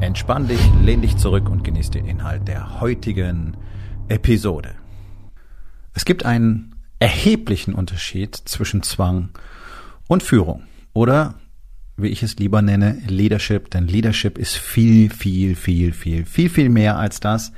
Entspann dich, lehn dich zurück und genieß den Inhalt der heutigen Episode. Es gibt einen erheblichen Unterschied zwischen Zwang und Führung oder wie ich es lieber nenne, Leadership, denn Leadership ist viel, viel, viel, viel, viel, viel mehr als das,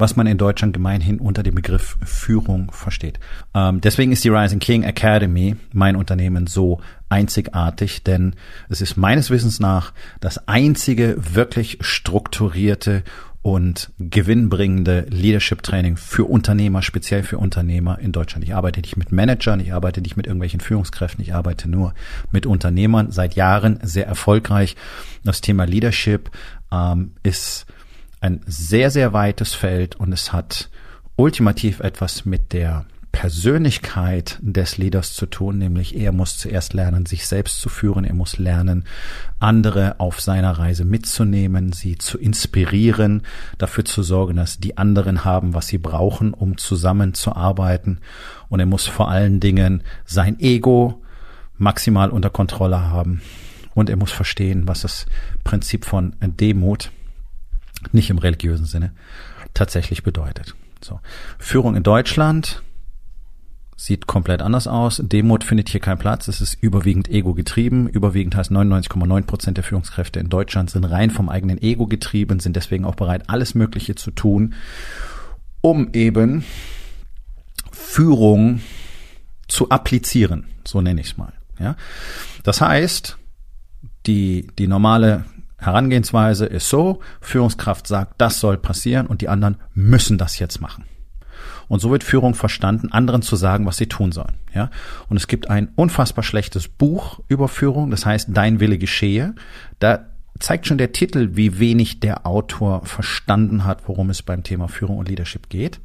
was man in Deutschland gemeinhin unter dem Begriff Führung versteht. Ähm, deswegen ist die Rising King Academy, mein Unternehmen, so einzigartig, denn es ist meines Wissens nach das einzige wirklich strukturierte und gewinnbringende Leadership Training für Unternehmer, speziell für Unternehmer in Deutschland. Ich arbeite nicht mit Managern, ich arbeite nicht mit irgendwelchen Führungskräften, ich arbeite nur mit Unternehmern seit Jahren sehr erfolgreich. Das Thema Leadership ähm, ist ein sehr, sehr weites Feld und es hat ultimativ etwas mit der Persönlichkeit des Leaders zu tun, nämlich er muss zuerst lernen, sich selbst zu führen, er muss lernen, andere auf seiner Reise mitzunehmen, sie zu inspirieren, dafür zu sorgen, dass die anderen haben, was sie brauchen, um zusammenzuarbeiten. Und er muss vor allen Dingen sein Ego maximal unter Kontrolle haben. Und er muss verstehen, was das Prinzip von Demut nicht im religiösen Sinne, tatsächlich bedeutet. So. Führung in Deutschland sieht komplett anders aus. Demut findet hier keinen Platz. Es ist überwiegend ego getrieben. Überwiegend heißt 99,9 Prozent der Führungskräfte in Deutschland sind rein vom eigenen Ego getrieben, sind deswegen auch bereit, alles Mögliche zu tun, um eben Führung zu applizieren. So nenne ich es mal. Ja. Das heißt, die, die normale Herangehensweise ist so, Führungskraft sagt, das soll passieren und die anderen müssen das jetzt machen. Und so wird Führung verstanden, anderen zu sagen, was sie tun sollen. Ja? Und es gibt ein unfassbar schlechtes Buch über Führung, das heißt Dein Wille geschehe. Da zeigt schon der Titel, wie wenig der Autor verstanden hat, worum es beim Thema Führung und Leadership geht.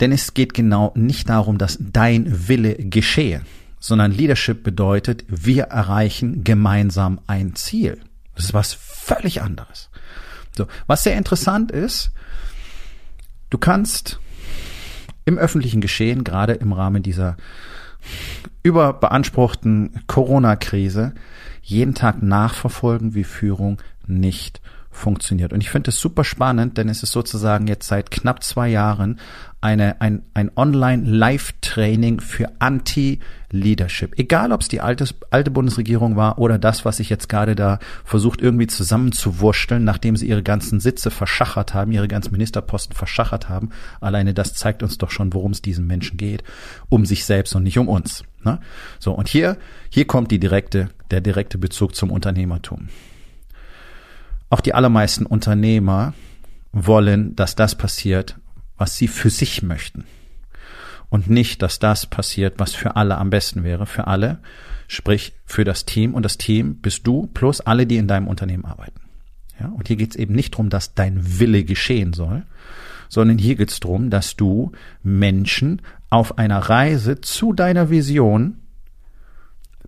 Denn es geht genau nicht darum, dass dein Wille geschehe, sondern Leadership bedeutet, wir erreichen gemeinsam ein Ziel. Das ist was völlig anderes. So, was sehr interessant ist, du kannst im öffentlichen Geschehen, gerade im Rahmen dieser überbeanspruchten Corona-Krise, jeden Tag nachverfolgen, wie Führung nicht funktioniert. Und ich finde es super spannend, denn es ist sozusagen jetzt seit knapp zwei Jahren eine, ein, ein Online-Live-Training für Anti-Leadership. Egal, ob es die alte, alte Bundesregierung war oder das, was sich jetzt gerade da versucht, irgendwie zusammenzuwurschteln, nachdem sie ihre ganzen Sitze verschachert haben, ihre ganzen Ministerposten verschachert haben. Alleine das zeigt uns doch schon, worum es diesen Menschen geht. Um sich selbst und nicht um uns. Ne? So, und hier, hier kommt die direkte, der direkte Bezug zum Unternehmertum. Auch die allermeisten Unternehmer wollen, dass das passiert, was sie für sich möchten. Und nicht, dass das passiert, was für alle am besten wäre. Für alle, sprich für das Team. Und das Team bist du plus alle, die in deinem Unternehmen arbeiten. Ja, und hier geht es eben nicht darum, dass dein Wille geschehen soll, sondern hier geht es darum, dass du Menschen auf einer Reise zu deiner Vision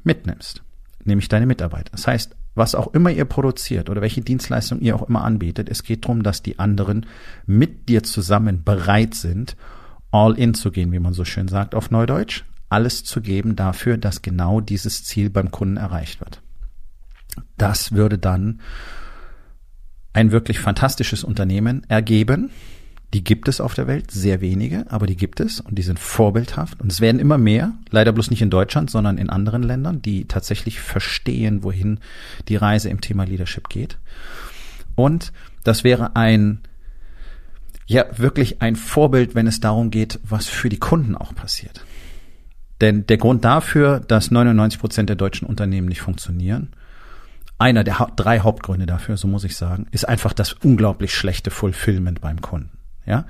mitnimmst, nämlich deine Mitarbeiter. Das heißt, was auch immer ihr produziert oder welche Dienstleistung ihr auch immer anbietet, es geht darum, dass die anderen mit dir zusammen bereit sind, all in zu gehen, wie man so schön sagt auf Neudeutsch, alles zu geben dafür, dass genau dieses Ziel beim Kunden erreicht wird. Das würde dann ein wirklich fantastisches Unternehmen ergeben, die gibt es auf der Welt, sehr wenige, aber die gibt es und die sind vorbildhaft. Und es werden immer mehr, leider bloß nicht in Deutschland, sondern in anderen Ländern, die tatsächlich verstehen, wohin die Reise im Thema Leadership geht. Und das wäre ein, ja, wirklich ein Vorbild, wenn es darum geht, was für die Kunden auch passiert. Denn der Grund dafür, dass 99 Prozent der deutschen Unternehmen nicht funktionieren, einer der drei Hauptgründe dafür, so muss ich sagen, ist einfach das unglaublich schlechte Fulfillment beim Kunden. Ja,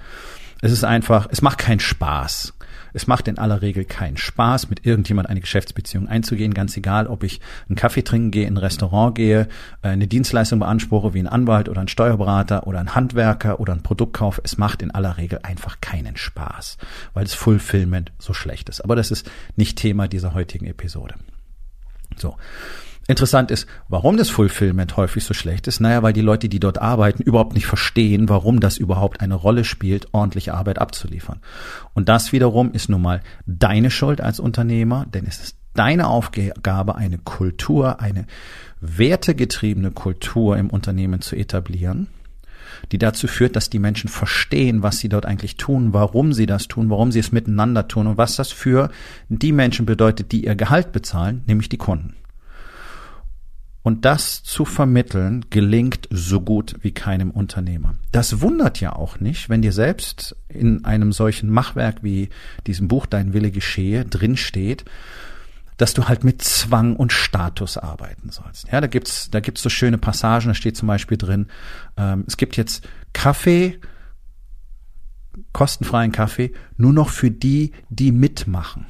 es ist einfach, es macht keinen Spaß, Es macht in aller Regel keinen Spaß, mit irgendjemand eine Geschäftsbeziehung einzugehen, ganz egal, ob ich einen Kaffee trinken gehe, in ein Restaurant gehe, äh, eine Dienstleistung beanspruche wie ein Anwalt oder ein Steuerberater oder ein Handwerker oder ein Produktkauf. Es macht in aller Regel einfach keinen Spaß, weil das Fulfillment so schlecht ist. Aber das ist nicht Thema dieser heutigen Episode. So. Interessant ist, warum das Fulfillment häufig so schlecht ist. Naja, weil die Leute, die dort arbeiten, überhaupt nicht verstehen, warum das überhaupt eine Rolle spielt, ordentliche Arbeit abzuliefern. Und das wiederum ist nun mal deine Schuld als Unternehmer, denn es ist deine Aufgabe, eine Kultur, eine wertegetriebene Kultur im Unternehmen zu etablieren, die dazu führt, dass die Menschen verstehen, was sie dort eigentlich tun, warum sie das tun, warum sie es miteinander tun und was das für die Menschen bedeutet, die ihr Gehalt bezahlen, nämlich die Kunden. Und das zu vermitteln gelingt so gut wie keinem Unternehmer. Das wundert ja auch nicht, wenn dir selbst in einem solchen Machwerk wie diesem Buch Dein Wille geschehe drinsteht, dass du halt mit Zwang und Status arbeiten sollst. Ja, da gibt's, da gibt's so schöne Passagen, da steht zum Beispiel drin, ähm, es gibt jetzt Kaffee, kostenfreien Kaffee, nur noch für die, die mitmachen.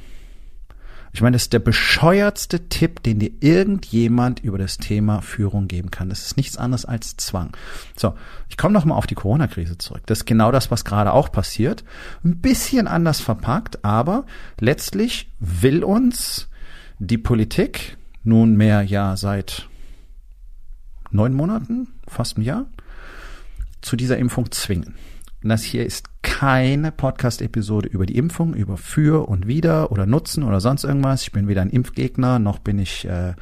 Ich meine, das ist der bescheuertste Tipp, den dir irgendjemand über das Thema Führung geben kann. Das ist nichts anderes als Zwang. So, ich komme noch mal auf die Corona-Krise zurück. Das ist genau das, was gerade auch passiert. Ein bisschen anders verpackt, aber letztlich will uns die Politik nunmehr ja seit neun Monaten, fast ein Jahr, zu dieser Impfung zwingen. Und das hier ist keine Podcast-Episode über die Impfung, über für und wider oder Nutzen oder sonst irgendwas. Ich bin weder ein Impfgegner, noch bin ich äh,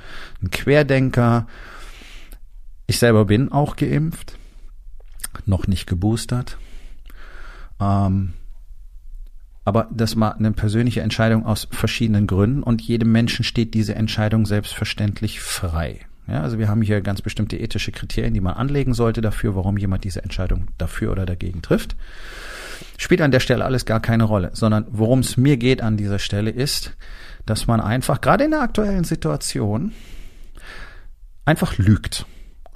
ein Querdenker. Ich selber bin auch geimpft, noch nicht geboostert. Ähm, aber das war eine persönliche Entscheidung aus verschiedenen Gründen und jedem Menschen steht diese Entscheidung selbstverständlich frei. Ja, also wir haben hier ganz bestimmte ethische Kriterien, die man anlegen sollte dafür, warum jemand diese Entscheidung dafür oder dagegen trifft. Spielt an der Stelle alles gar keine Rolle, sondern worum es mir geht an dieser Stelle ist, dass man einfach, gerade in der aktuellen Situation, einfach lügt.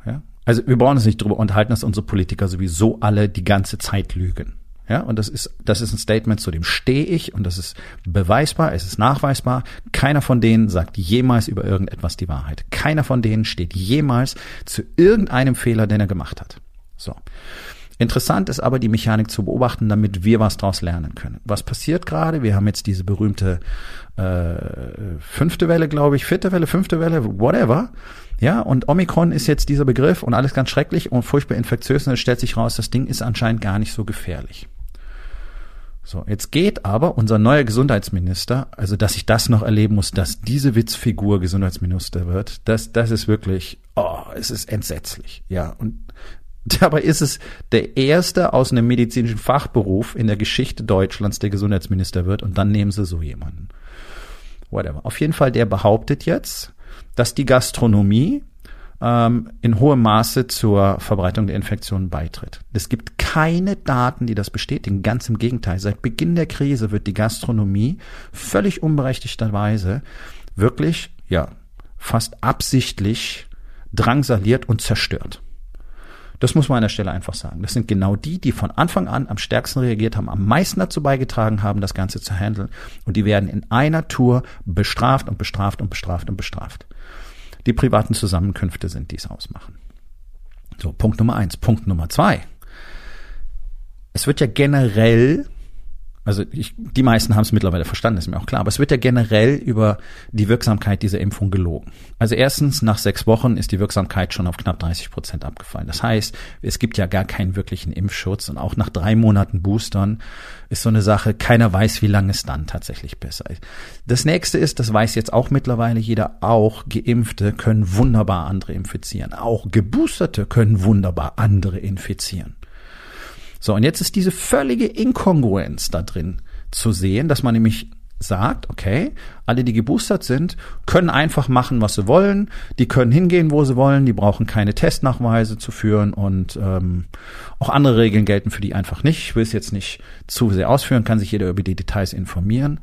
Ja? Also wir brauchen uns nicht darüber unterhalten, dass unsere Politiker sowieso alle die ganze Zeit lügen. Ja, und das ist, das ist ein Statement, zu dem stehe ich und das ist beweisbar, es ist nachweisbar. Keiner von denen sagt jemals über irgendetwas die Wahrheit. Keiner von denen steht jemals zu irgendeinem Fehler, den er gemacht hat. So. Interessant ist aber die Mechanik zu beobachten, damit wir was daraus lernen können. Was passiert gerade? Wir haben jetzt diese berühmte äh, fünfte Welle, glaube ich, vierte Welle, fünfte Welle, whatever. Ja, und Omikron ist jetzt dieser Begriff und alles ganz schrecklich und furchtbar infektiös und es stellt sich raus, das Ding ist anscheinend gar nicht so gefährlich. So, jetzt geht aber unser neuer Gesundheitsminister, also dass ich das noch erleben muss, dass diese Witzfigur Gesundheitsminister wird, das, das ist wirklich, oh, es ist entsetzlich. Ja, und dabei ist es der erste aus einem medizinischen Fachberuf in der Geschichte Deutschlands, der Gesundheitsminister wird und dann nehmen sie so jemanden. Whatever. Auf jeden Fall, der behauptet jetzt, dass die Gastronomie ähm, in hohem Maße zur Verbreitung der Infektionen beitritt. Es gibt keine Daten, die das bestätigen. Ganz im Gegenteil. Seit Beginn der Krise wird die Gastronomie völlig unberechtigterweise wirklich, ja, fast absichtlich drangsaliert und zerstört. Das muss man an der Stelle einfach sagen. Das sind genau die, die von Anfang an am stärksten reagiert haben, am meisten dazu beigetragen haben, das Ganze zu handeln. Und die werden in einer Tour bestraft und bestraft und bestraft und bestraft die privaten Zusammenkünfte sind, die ausmachen. So, Punkt Nummer eins. Punkt Nummer zwei. Es wird ja generell also ich, die meisten haben es mittlerweile verstanden, ist mir auch klar. Aber es wird ja generell über die Wirksamkeit dieser Impfung gelogen. Also erstens, nach sechs Wochen ist die Wirksamkeit schon auf knapp 30 Prozent abgefallen. Das heißt, es gibt ja gar keinen wirklichen Impfschutz. Und auch nach drei Monaten Boostern ist so eine Sache, keiner weiß, wie lange es dann tatsächlich besser ist. Das nächste ist, das weiß jetzt auch mittlerweile jeder, auch Geimpfte können wunderbar andere infizieren. Auch Geboosterte können wunderbar andere infizieren. So, und jetzt ist diese völlige Inkongruenz da drin zu sehen, dass man nämlich sagt, okay, alle, die geboostert sind, können einfach machen, was sie wollen, die können hingehen, wo sie wollen, die brauchen keine Testnachweise zu führen und ähm, auch andere Regeln gelten für die einfach nicht. Ich will es jetzt nicht zu sehr ausführen, kann sich jeder über die Details informieren.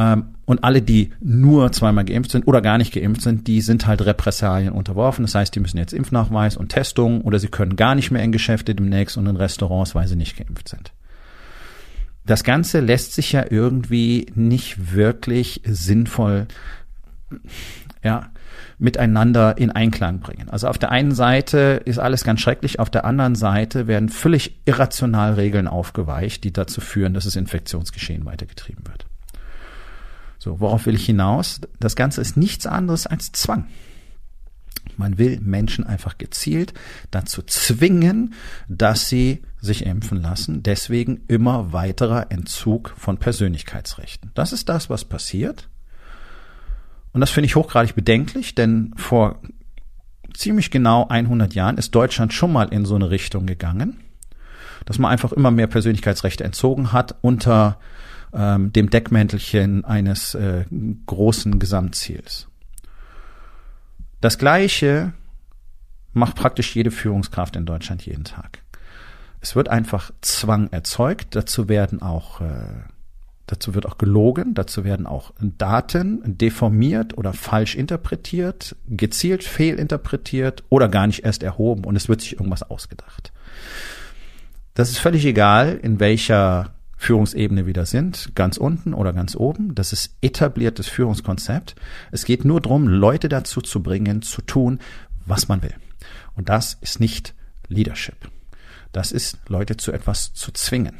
Ähm, und alle, die nur zweimal geimpft sind oder gar nicht geimpft sind, die sind halt Repressalien unterworfen. Das heißt, die müssen jetzt Impfnachweis und Testung oder sie können gar nicht mehr in Geschäfte demnächst und in Restaurants, weil sie nicht geimpft sind. das Ganze lässt sich ja irgendwie nicht wirklich sinnvoll, ja, miteinander in Einklang bringen. Also auf der einen Seite ist alles ganz schrecklich, auf der anderen Seite werden völlig irrational Regeln aufgeweicht, die dazu führen, dass das Infektionsgeschehen weitergetrieben wird. So, worauf will ich hinaus? Das Ganze ist nichts anderes als Zwang. Man will Menschen einfach gezielt dazu zwingen, dass sie sich impfen lassen. Deswegen immer weiterer Entzug von Persönlichkeitsrechten. Das ist das, was passiert. Und das finde ich hochgradig bedenklich, denn vor ziemlich genau 100 Jahren ist Deutschland schon mal in so eine Richtung gegangen, dass man einfach immer mehr Persönlichkeitsrechte entzogen hat unter ähm, dem Deckmäntelchen eines äh, großen Gesamtziels. Das Gleiche macht praktisch jede Führungskraft in Deutschland jeden Tag. Es wird einfach Zwang erzeugt. Dazu werden auch, äh, dazu wird auch gelogen. Dazu werden auch Daten deformiert oder falsch interpretiert, gezielt fehlinterpretiert oder gar nicht erst erhoben und es wird sich irgendwas ausgedacht. Das ist völlig egal, in welcher Führungsebene wieder sind, ganz unten oder ganz oben. Das ist etabliertes Führungskonzept. Es geht nur darum, Leute dazu zu bringen, zu tun, was man will. Und das ist nicht Leadership. Das ist, Leute zu etwas zu zwingen.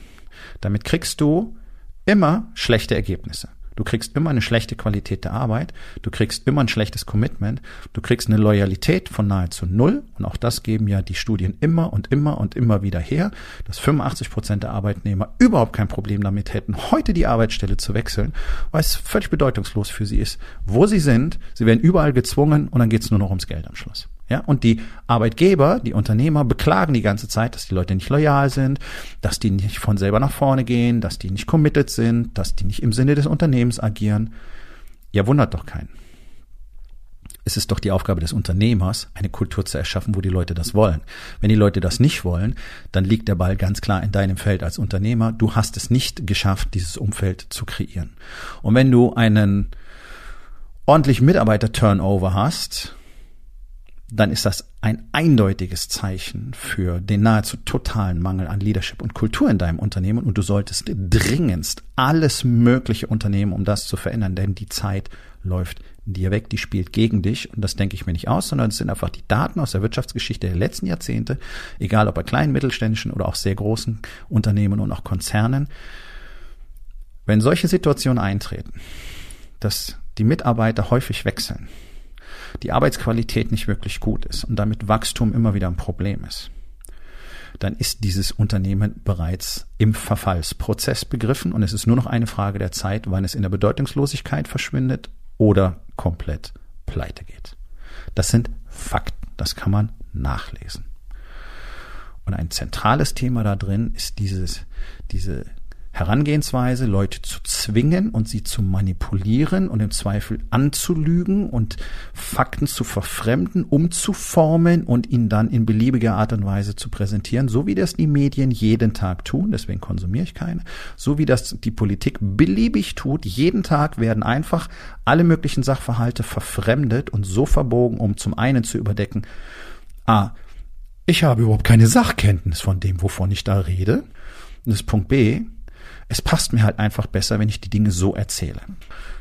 Damit kriegst du immer schlechte Ergebnisse. Du kriegst immer eine schlechte Qualität der Arbeit, du kriegst immer ein schlechtes Commitment, du kriegst eine Loyalität von nahezu null und auch das geben ja die Studien immer und immer und immer wieder her, dass 85 Prozent der Arbeitnehmer überhaupt kein Problem damit hätten, heute die Arbeitsstelle zu wechseln, weil es völlig bedeutungslos für sie ist, wo sie sind, sie werden überall gezwungen und dann geht es nur noch ums Geld am Schluss. Ja, und die Arbeitgeber, die Unternehmer beklagen die ganze Zeit, dass die Leute nicht loyal sind, dass die nicht von selber nach vorne gehen, dass die nicht committed sind, dass die nicht im Sinne des Unternehmens agieren. Ja, wundert doch keinen. Es ist doch die Aufgabe des Unternehmers, eine Kultur zu erschaffen, wo die Leute das wollen. Wenn die Leute das nicht wollen, dann liegt der Ball ganz klar in deinem Feld als Unternehmer. Du hast es nicht geschafft, dieses Umfeld zu kreieren. Und wenn du einen ordentlichen Mitarbeiter-Turnover hast, dann ist das ein eindeutiges Zeichen für den nahezu totalen Mangel an Leadership und Kultur in deinem Unternehmen. Und du solltest dringendst alles Mögliche unternehmen, um das zu verändern, denn die Zeit läuft dir weg, die spielt gegen dich. Und das denke ich mir nicht aus, sondern es sind einfach die Daten aus der Wirtschaftsgeschichte der letzten Jahrzehnte, egal ob bei kleinen, mittelständischen oder auch sehr großen Unternehmen und auch Konzernen. Wenn solche Situationen eintreten, dass die Mitarbeiter häufig wechseln, die Arbeitsqualität nicht wirklich gut ist und damit Wachstum immer wieder ein Problem ist, dann ist dieses Unternehmen bereits im Verfallsprozess begriffen und es ist nur noch eine Frage der Zeit, wann es in der Bedeutungslosigkeit verschwindet oder komplett pleite geht. Das sind Fakten, das kann man nachlesen. Und ein zentrales Thema da drin ist dieses, diese Herangehensweise, Leute zu zwingen und sie zu manipulieren und im Zweifel anzulügen und Fakten zu verfremden, umzuformen und ihnen dann in beliebiger Art und Weise zu präsentieren, so wie das die Medien jeden Tag tun, deswegen konsumiere ich keine, so wie das die Politik beliebig tut, jeden Tag werden einfach alle möglichen Sachverhalte verfremdet und so verbogen, um zum einen zu überdecken, ah, ich habe überhaupt keine Sachkenntnis von dem, wovon ich da rede. Und das Punkt B, es passt mir halt einfach besser, wenn ich die Dinge so erzähle.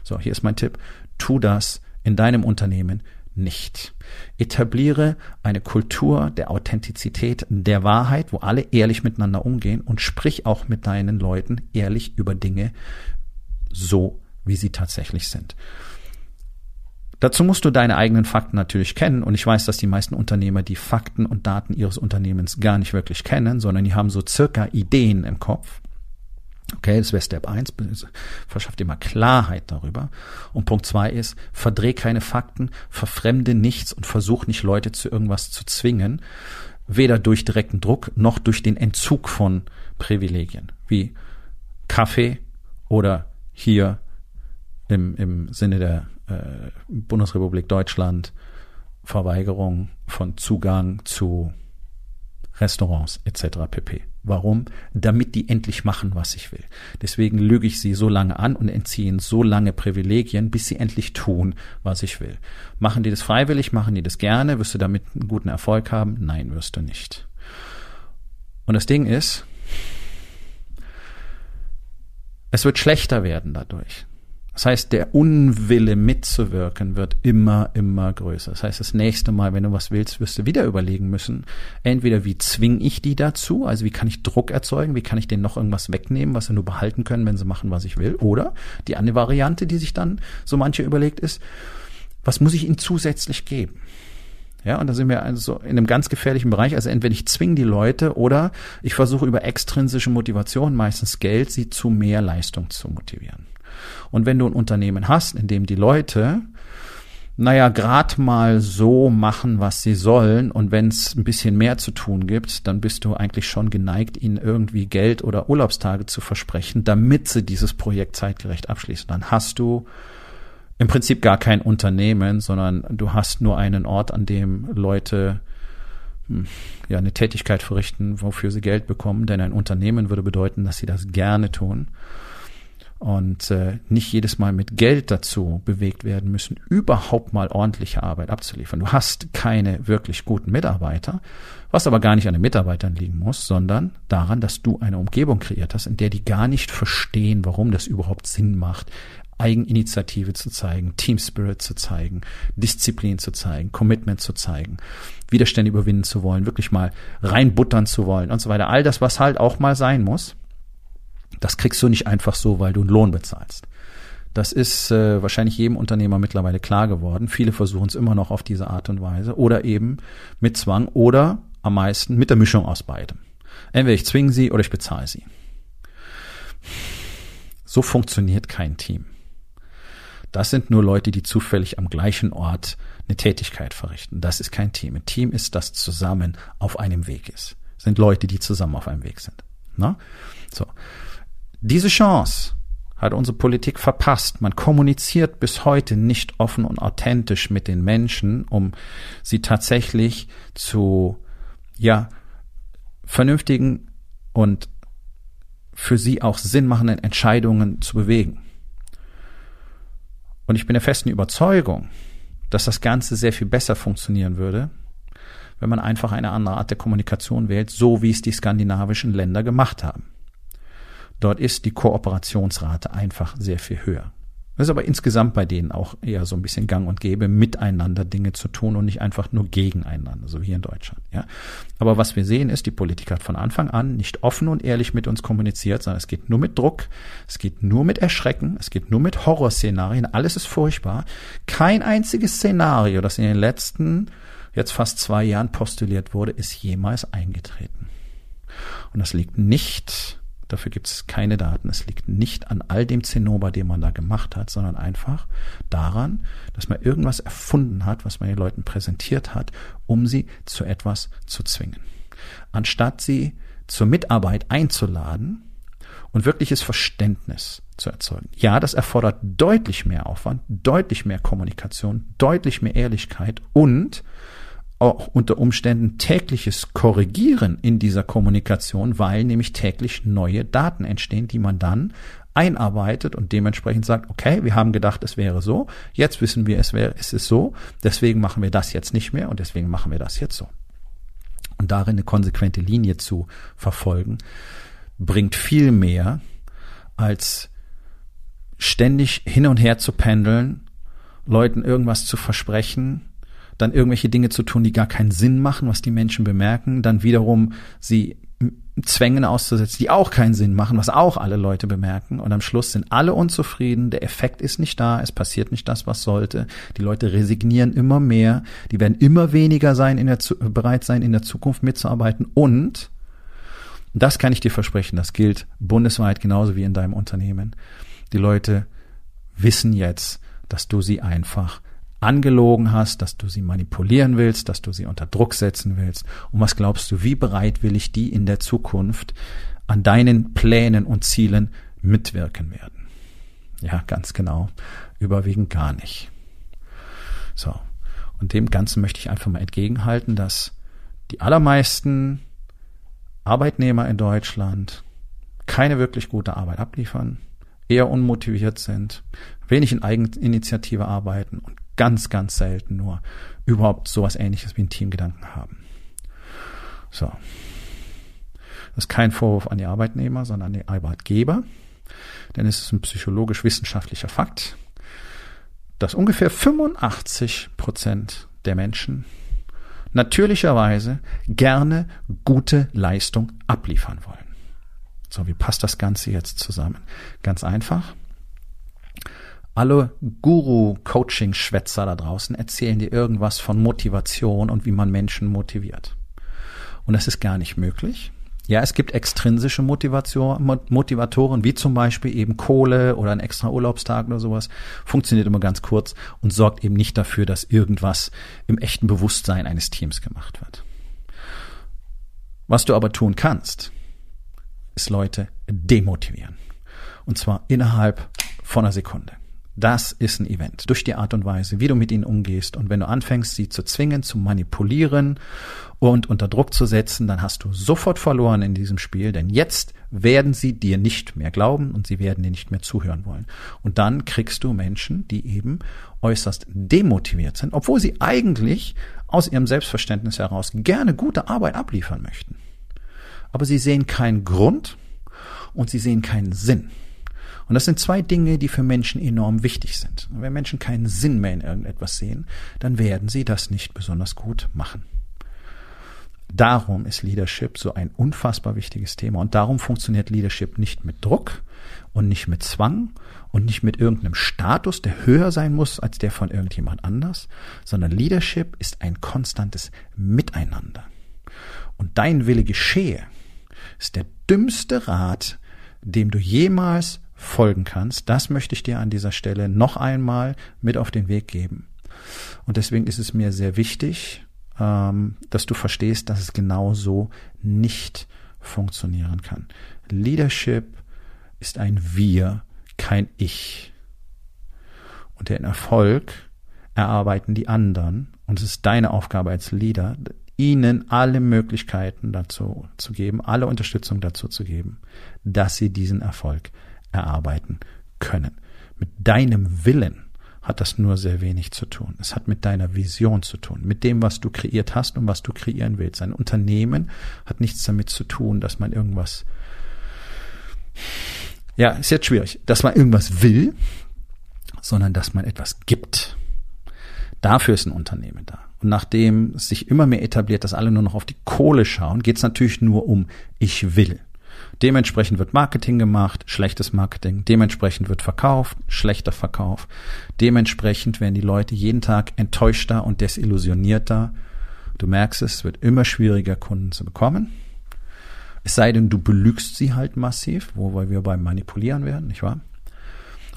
So, hier ist mein Tipp. Tu das in deinem Unternehmen nicht. Etabliere eine Kultur der Authentizität, der Wahrheit, wo alle ehrlich miteinander umgehen und sprich auch mit deinen Leuten ehrlich über Dinge so, wie sie tatsächlich sind. Dazu musst du deine eigenen Fakten natürlich kennen und ich weiß, dass die meisten Unternehmer die Fakten und Daten ihres Unternehmens gar nicht wirklich kennen, sondern die haben so circa Ideen im Kopf Okay, das wäre Step 1, verschafft dir mal Klarheit darüber. Und Punkt 2 ist, verdreh keine Fakten, verfremde nichts und versuch nicht Leute zu irgendwas zu zwingen, weder durch direkten Druck noch durch den Entzug von Privilegien, wie Kaffee oder hier im, im Sinne der äh, Bundesrepublik Deutschland Verweigerung von Zugang zu Restaurants etc. pp. Warum? Damit die endlich machen, was ich will. Deswegen lüge ich sie so lange an und entziehe ihnen so lange Privilegien, bis sie endlich tun, was ich will. Machen die das freiwillig, machen die das gerne, wirst du damit einen guten Erfolg haben? Nein, wirst du nicht. Und das Ding ist, es wird schlechter werden dadurch. Das heißt, der Unwille mitzuwirken wird immer, immer größer. Das heißt, das nächste Mal, wenn du was willst, wirst du wieder überlegen müssen, entweder wie zwinge ich die dazu, also wie kann ich Druck erzeugen, wie kann ich denen noch irgendwas wegnehmen, was sie nur behalten können, wenn sie machen, was ich will. Oder die andere Variante, die sich dann so manche überlegt, ist, was muss ich ihnen zusätzlich geben? Ja, und da sind wir also in einem ganz gefährlichen Bereich. Also entweder ich zwinge die Leute oder ich versuche über extrinsische Motivation, meistens Geld, sie zu mehr Leistung zu motivieren. Und wenn du ein Unternehmen hast, in dem die Leute naja, grad mal so machen, was sie sollen. Und wenn es ein bisschen mehr zu tun gibt, dann bist du eigentlich schon geneigt, ihnen irgendwie Geld oder Urlaubstage zu versprechen, damit sie dieses Projekt zeitgerecht abschließen. Dann hast du im Prinzip gar kein Unternehmen, sondern du hast nur einen Ort, an dem Leute hm, ja eine Tätigkeit verrichten, wofür sie Geld bekommen. Denn ein Unternehmen würde bedeuten, dass sie das gerne tun und äh, nicht jedes Mal mit Geld dazu bewegt werden müssen, überhaupt mal ordentliche Arbeit abzuliefern. Du hast keine wirklich guten Mitarbeiter, was aber gar nicht an den Mitarbeitern liegen muss, sondern daran, dass du eine Umgebung kreiert hast, in der die gar nicht verstehen, warum das überhaupt Sinn macht, Eigeninitiative zu zeigen, Team Spirit zu zeigen, Disziplin zu zeigen, Commitment zu zeigen, Widerstände überwinden zu wollen, wirklich mal reinbuttern zu wollen und so weiter. All das, was halt auch mal sein muss das kriegst du nicht einfach so, weil du einen Lohn bezahlst. Das ist äh, wahrscheinlich jedem Unternehmer mittlerweile klar geworden. Viele versuchen es immer noch auf diese Art und Weise oder eben mit Zwang oder am meisten mit der Mischung aus beidem. Entweder ich zwinge sie oder ich bezahle sie. So funktioniert kein Team. Das sind nur Leute, die zufällig am gleichen Ort eine Tätigkeit verrichten. Das ist kein Team. Ein Team ist, das zusammen auf einem Weg ist. Das sind Leute, die zusammen auf einem Weg sind. Na? So. Diese Chance hat unsere Politik verpasst. Man kommuniziert bis heute nicht offen und authentisch mit den Menschen, um sie tatsächlich zu, ja, vernünftigen und für sie auch sinnmachenden Entscheidungen zu bewegen. Und ich bin der festen Überzeugung, dass das Ganze sehr viel besser funktionieren würde, wenn man einfach eine andere Art der Kommunikation wählt, so wie es die skandinavischen Länder gemacht haben. Dort ist die Kooperationsrate einfach sehr viel höher. Das ist aber insgesamt bei denen auch eher so ein bisschen gang und gäbe, miteinander Dinge zu tun und nicht einfach nur gegeneinander, so wie hier in Deutschland. Ja. Aber was wir sehen ist, die Politik hat von Anfang an nicht offen und ehrlich mit uns kommuniziert, sondern es geht nur mit Druck, es geht nur mit Erschrecken, es geht nur mit Horrorszenarien, alles ist furchtbar. Kein einziges Szenario, das in den letzten jetzt fast zwei Jahren postuliert wurde, ist jemals eingetreten. Und das liegt nicht Dafür gibt es keine Daten. Es liegt nicht an all dem Zinnober, den man da gemacht hat, sondern einfach daran, dass man irgendwas erfunden hat, was man den Leuten präsentiert hat, um sie zu etwas zu zwingen. Anstatt sie zur Mitarbeit einzuladen und wirkliches Verständnis zu erzeugen. Ja, das erfordert deutlich mehr Aufwand, deutlich mehr Kommunikation, deutlich mehr Ehrlichkeit und auch unter Umständen tägliches Korrigieren in dieser Kommunikation, weil nämlich täglich neue Daten entstehen, die man dann einarbeitet und dementsprechend sagt, okay, wir haben gedacht, es wäre so, jetzt wissen wir, es wäre, es ist so, deswegen machen wir das jetzt nicht mehr und deswegen machen wir das jetzt so. Und darin eine konsequente Linie zu verfolgen, bringt viel mehr als ständig hin und her zu pendeln, Leuten irgendwas zu versprechen, dann irgendwelche Dinge zu tun, die gar keinen Sinn machen, was die Menschen bemerken, dann wiederum sie Zwängen auszusetzen, die auch keinen Sinn machen, was auch alle Leute bemerken. Und am Schluss sind alle unzufrieden, der Effekt ist nicht da, es passiert nicht das, was sollte. Die Leute resignieren immer mehr, die werden immer weniger sein, in der, bereit sein, in der Zukunft mitzuarbeiten. Und, das kann ich dir versprechen, das gilt bundesweit genauso wie in deinem Unternehmen. Die Leute wissen jetzt, dass du sie einfach angelogen hast, dass du sie manipulieren willst, dass du sie unter Druck setzen willst. Und was glaubst du, wie bereitwillig die in der Zukunft an deinen Plänen und Zielen mitwirken werden? Ja, ganz genau. Überwiegend gar nicht. So. Und dem Ganzen möchte ich einfach mal entgegenhalten, dass die allermeisten Arbeitnehmer in Deutschland keine wirklich gute Arbeit abliefern, eher unmotiviert sind, wenig in Eigeninitiative arbeiten und ganz, ganz selten nur überhaupt sowas ähnliches wie ein Teamgedanken haben. So. Das ist kein Vorwurf an die Arbeitnehmer, sondern an die Arbeitgeber. Denn es ist ein psychologisch-wissenschaftlicher Fakt, dass ungefähr 85 Prozent der Menschen natürlicherweise gerne gute Leistung abliefern wollen. So, wie passt das Ganze jetzt zusammen? Ganz einfach. Alle Guru-Coaching-Schwätzer da draußen erzählen dir irgendwas von Motivation und wie man Menschen motiviert. Und das ist gar nicht möglich. Ja, es gibt extrinsische Motivation, Motivatoren, wie zum Beispiel eben Kohle oder ein extra Urlaubstag oder sowas. Funktioniert immer ganz kurz und sorgt eben nicht dafür, dass irgendwas im echten Bewusstsein eines Teams gemacht wird. Was du aber tun kannst, ist Leute demotivieren. Und zwar innerhalb von einer Sekunde. Das ist ein Event. Durch die Art und Weise, wie du mit ihnen umgehst. Und wenn du anfängst, sie zu zwingen, zu manipulieren und unter Druck zu setzen, dann hast du sofort verloren in diesem Spiel, denn jetzt werden sie dir nicht mehr glauben und sie werden dir nicht mehr zuhören wollen. Und dann kriegst du Menschen, die eben äußerst demotiviert sind, obwohl sie eigentlich aus ihrem Selbstverständnis heraus gerne gute Arbeit abliefern möchten. Aber sie sehen keinen Grund und sie sehen keinen Sinn. Und das sind zwei Dinge, die für Menschen enorm wichtig sind. Und wenn Menschen keinen Sinn mehr in irgendetwas sehen, dann werden sie das nicht besonders gut machen. Darum ist Leadership so ein unfassbar wichtiges Thema. Und darum funktioniert Leadership nicht mit Druck und nicht mit Zwang und nicht mit irgendeinem Status, der höher sein muss als der von irgendjemand anders, sondern Leadership ist ein konstantes Miteinander. Und dein Wille geschehe ist der dümmste Rat, dem du jemals folgen kannst. Das möchte ich dir an dieser Stelle noch einmal mit auf den Weg geben. Und deswegen ist es mir sehr wichtig, ähm, dass du verstehst, dass es genau so nicht funktionieren kann. Leadership ist ein Wir, kein Ich. Und den Erfolg erarbeiten die anderen. Und es ist deine Aufgabe als Leader, ihnen alle Möglichkeiten dazu zu geben, alle Unterstützung dazu zu geben, dass sie diesen Erfolg erarbeiten können. Mit deinem Willen hat das nur sehr wenig zu tun. Es hat mit deiner Vision zu tun, mit dem, was du kreiert hast und was du kreieren willst. Ein Unternehmen hat nichts damit zu tun, dass man irgendwas, ja, ist jetzt schwierig, dass man irgendwas will, sondern dass man etwas gibt. Dafür ist ein Unternehmen da. Und nachdem es sich immer mehr etabliert, dass alle nur noch auf die Kohle schauen, geht es natürlich nur um ich will. Dementsprechend wird Marketing gemacht, schlechtes Marketing. Dementsprechend wird verkauft, schlechter Verkauf. Dementsprechend werden die Leute jeden Tag enttäuschter und desillusionierter. Du merkst es, es wird immer schwieriger, Kunden zu bekommen. Es sei denn, du belügst sie halt massiv, wo wir beim Manipulieren werden, nicht wahr?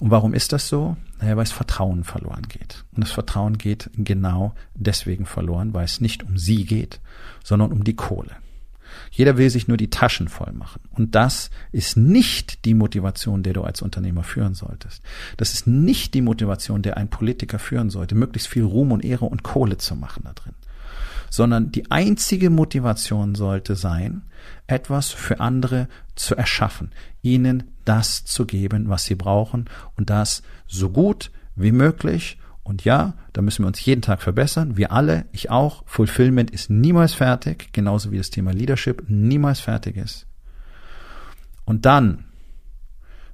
Und warum ist das so? Naja, weil es Vertrauen verloren geht. Und das Vertrauen geht genau deswegen verloren, weil es nicht um sie geht, sondern um die Kohle. Jeder will sich nur die Taschen voll machen. Und das ist nicht die Motivation, der du als Unternehmer führen solltest. Das ist nicht die Motivation, der ein Politiker führen sollte, möglichst viel Ruhm und Ehre und Kohle zu machen da drin. Sondern die einzige Motivation sollte sein, etwas für andere zu erschaffen, ihnen das zu geben, was sie brauchen und das so gut wie möglich und ja, da müssen wir uns jeden Tag verbessern. Wir alle, ich auch. Fulfillment ist niemals fertig, genauso wie das Thema Leadership niemals fertig ist. Und dann,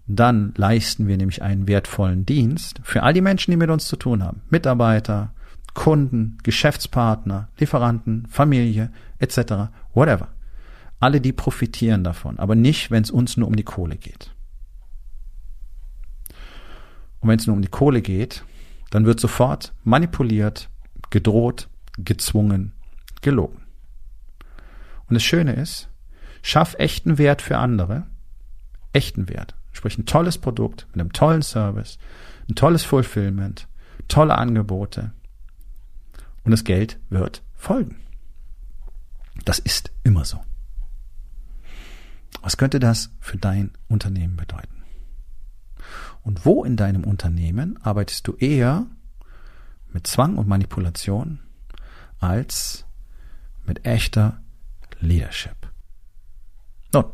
dann leisten wir nämlich einen wertvollen Dienst für all die Menschen, die mit uns zu tun haben. Mitarbeiter, Kunden, Geschäftspartner, Lieferanten, Familie, etc. Whatever. Alle, die profitieren davon, aber nicht, wenn es uns nur um die Kohle geht. Und wenn es nur um die Kohle geht, dann wird sofort manipuliert, gedroht, gezwungen, gelogen. Und das Schöne ist, schaff echten Wert für andere, echten Wert, sprich ein tolles Produkt mit einem tollen Service, ein tolles Fulfillment, tolle Angebote und das Geld wird folgen. Das ist immer so. Was könnte das für dein Unternehmen bedeuten? Und wo in deinem Unternehmen arbeitest du eher mit Zwang und Manipulation als mit echter Leadership? Nun,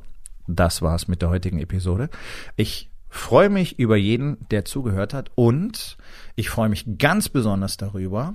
das war's mit der heutigen Episode. Ich freue mich über jeden, der zugehört hat und ich freue mich ganz besonders darüber,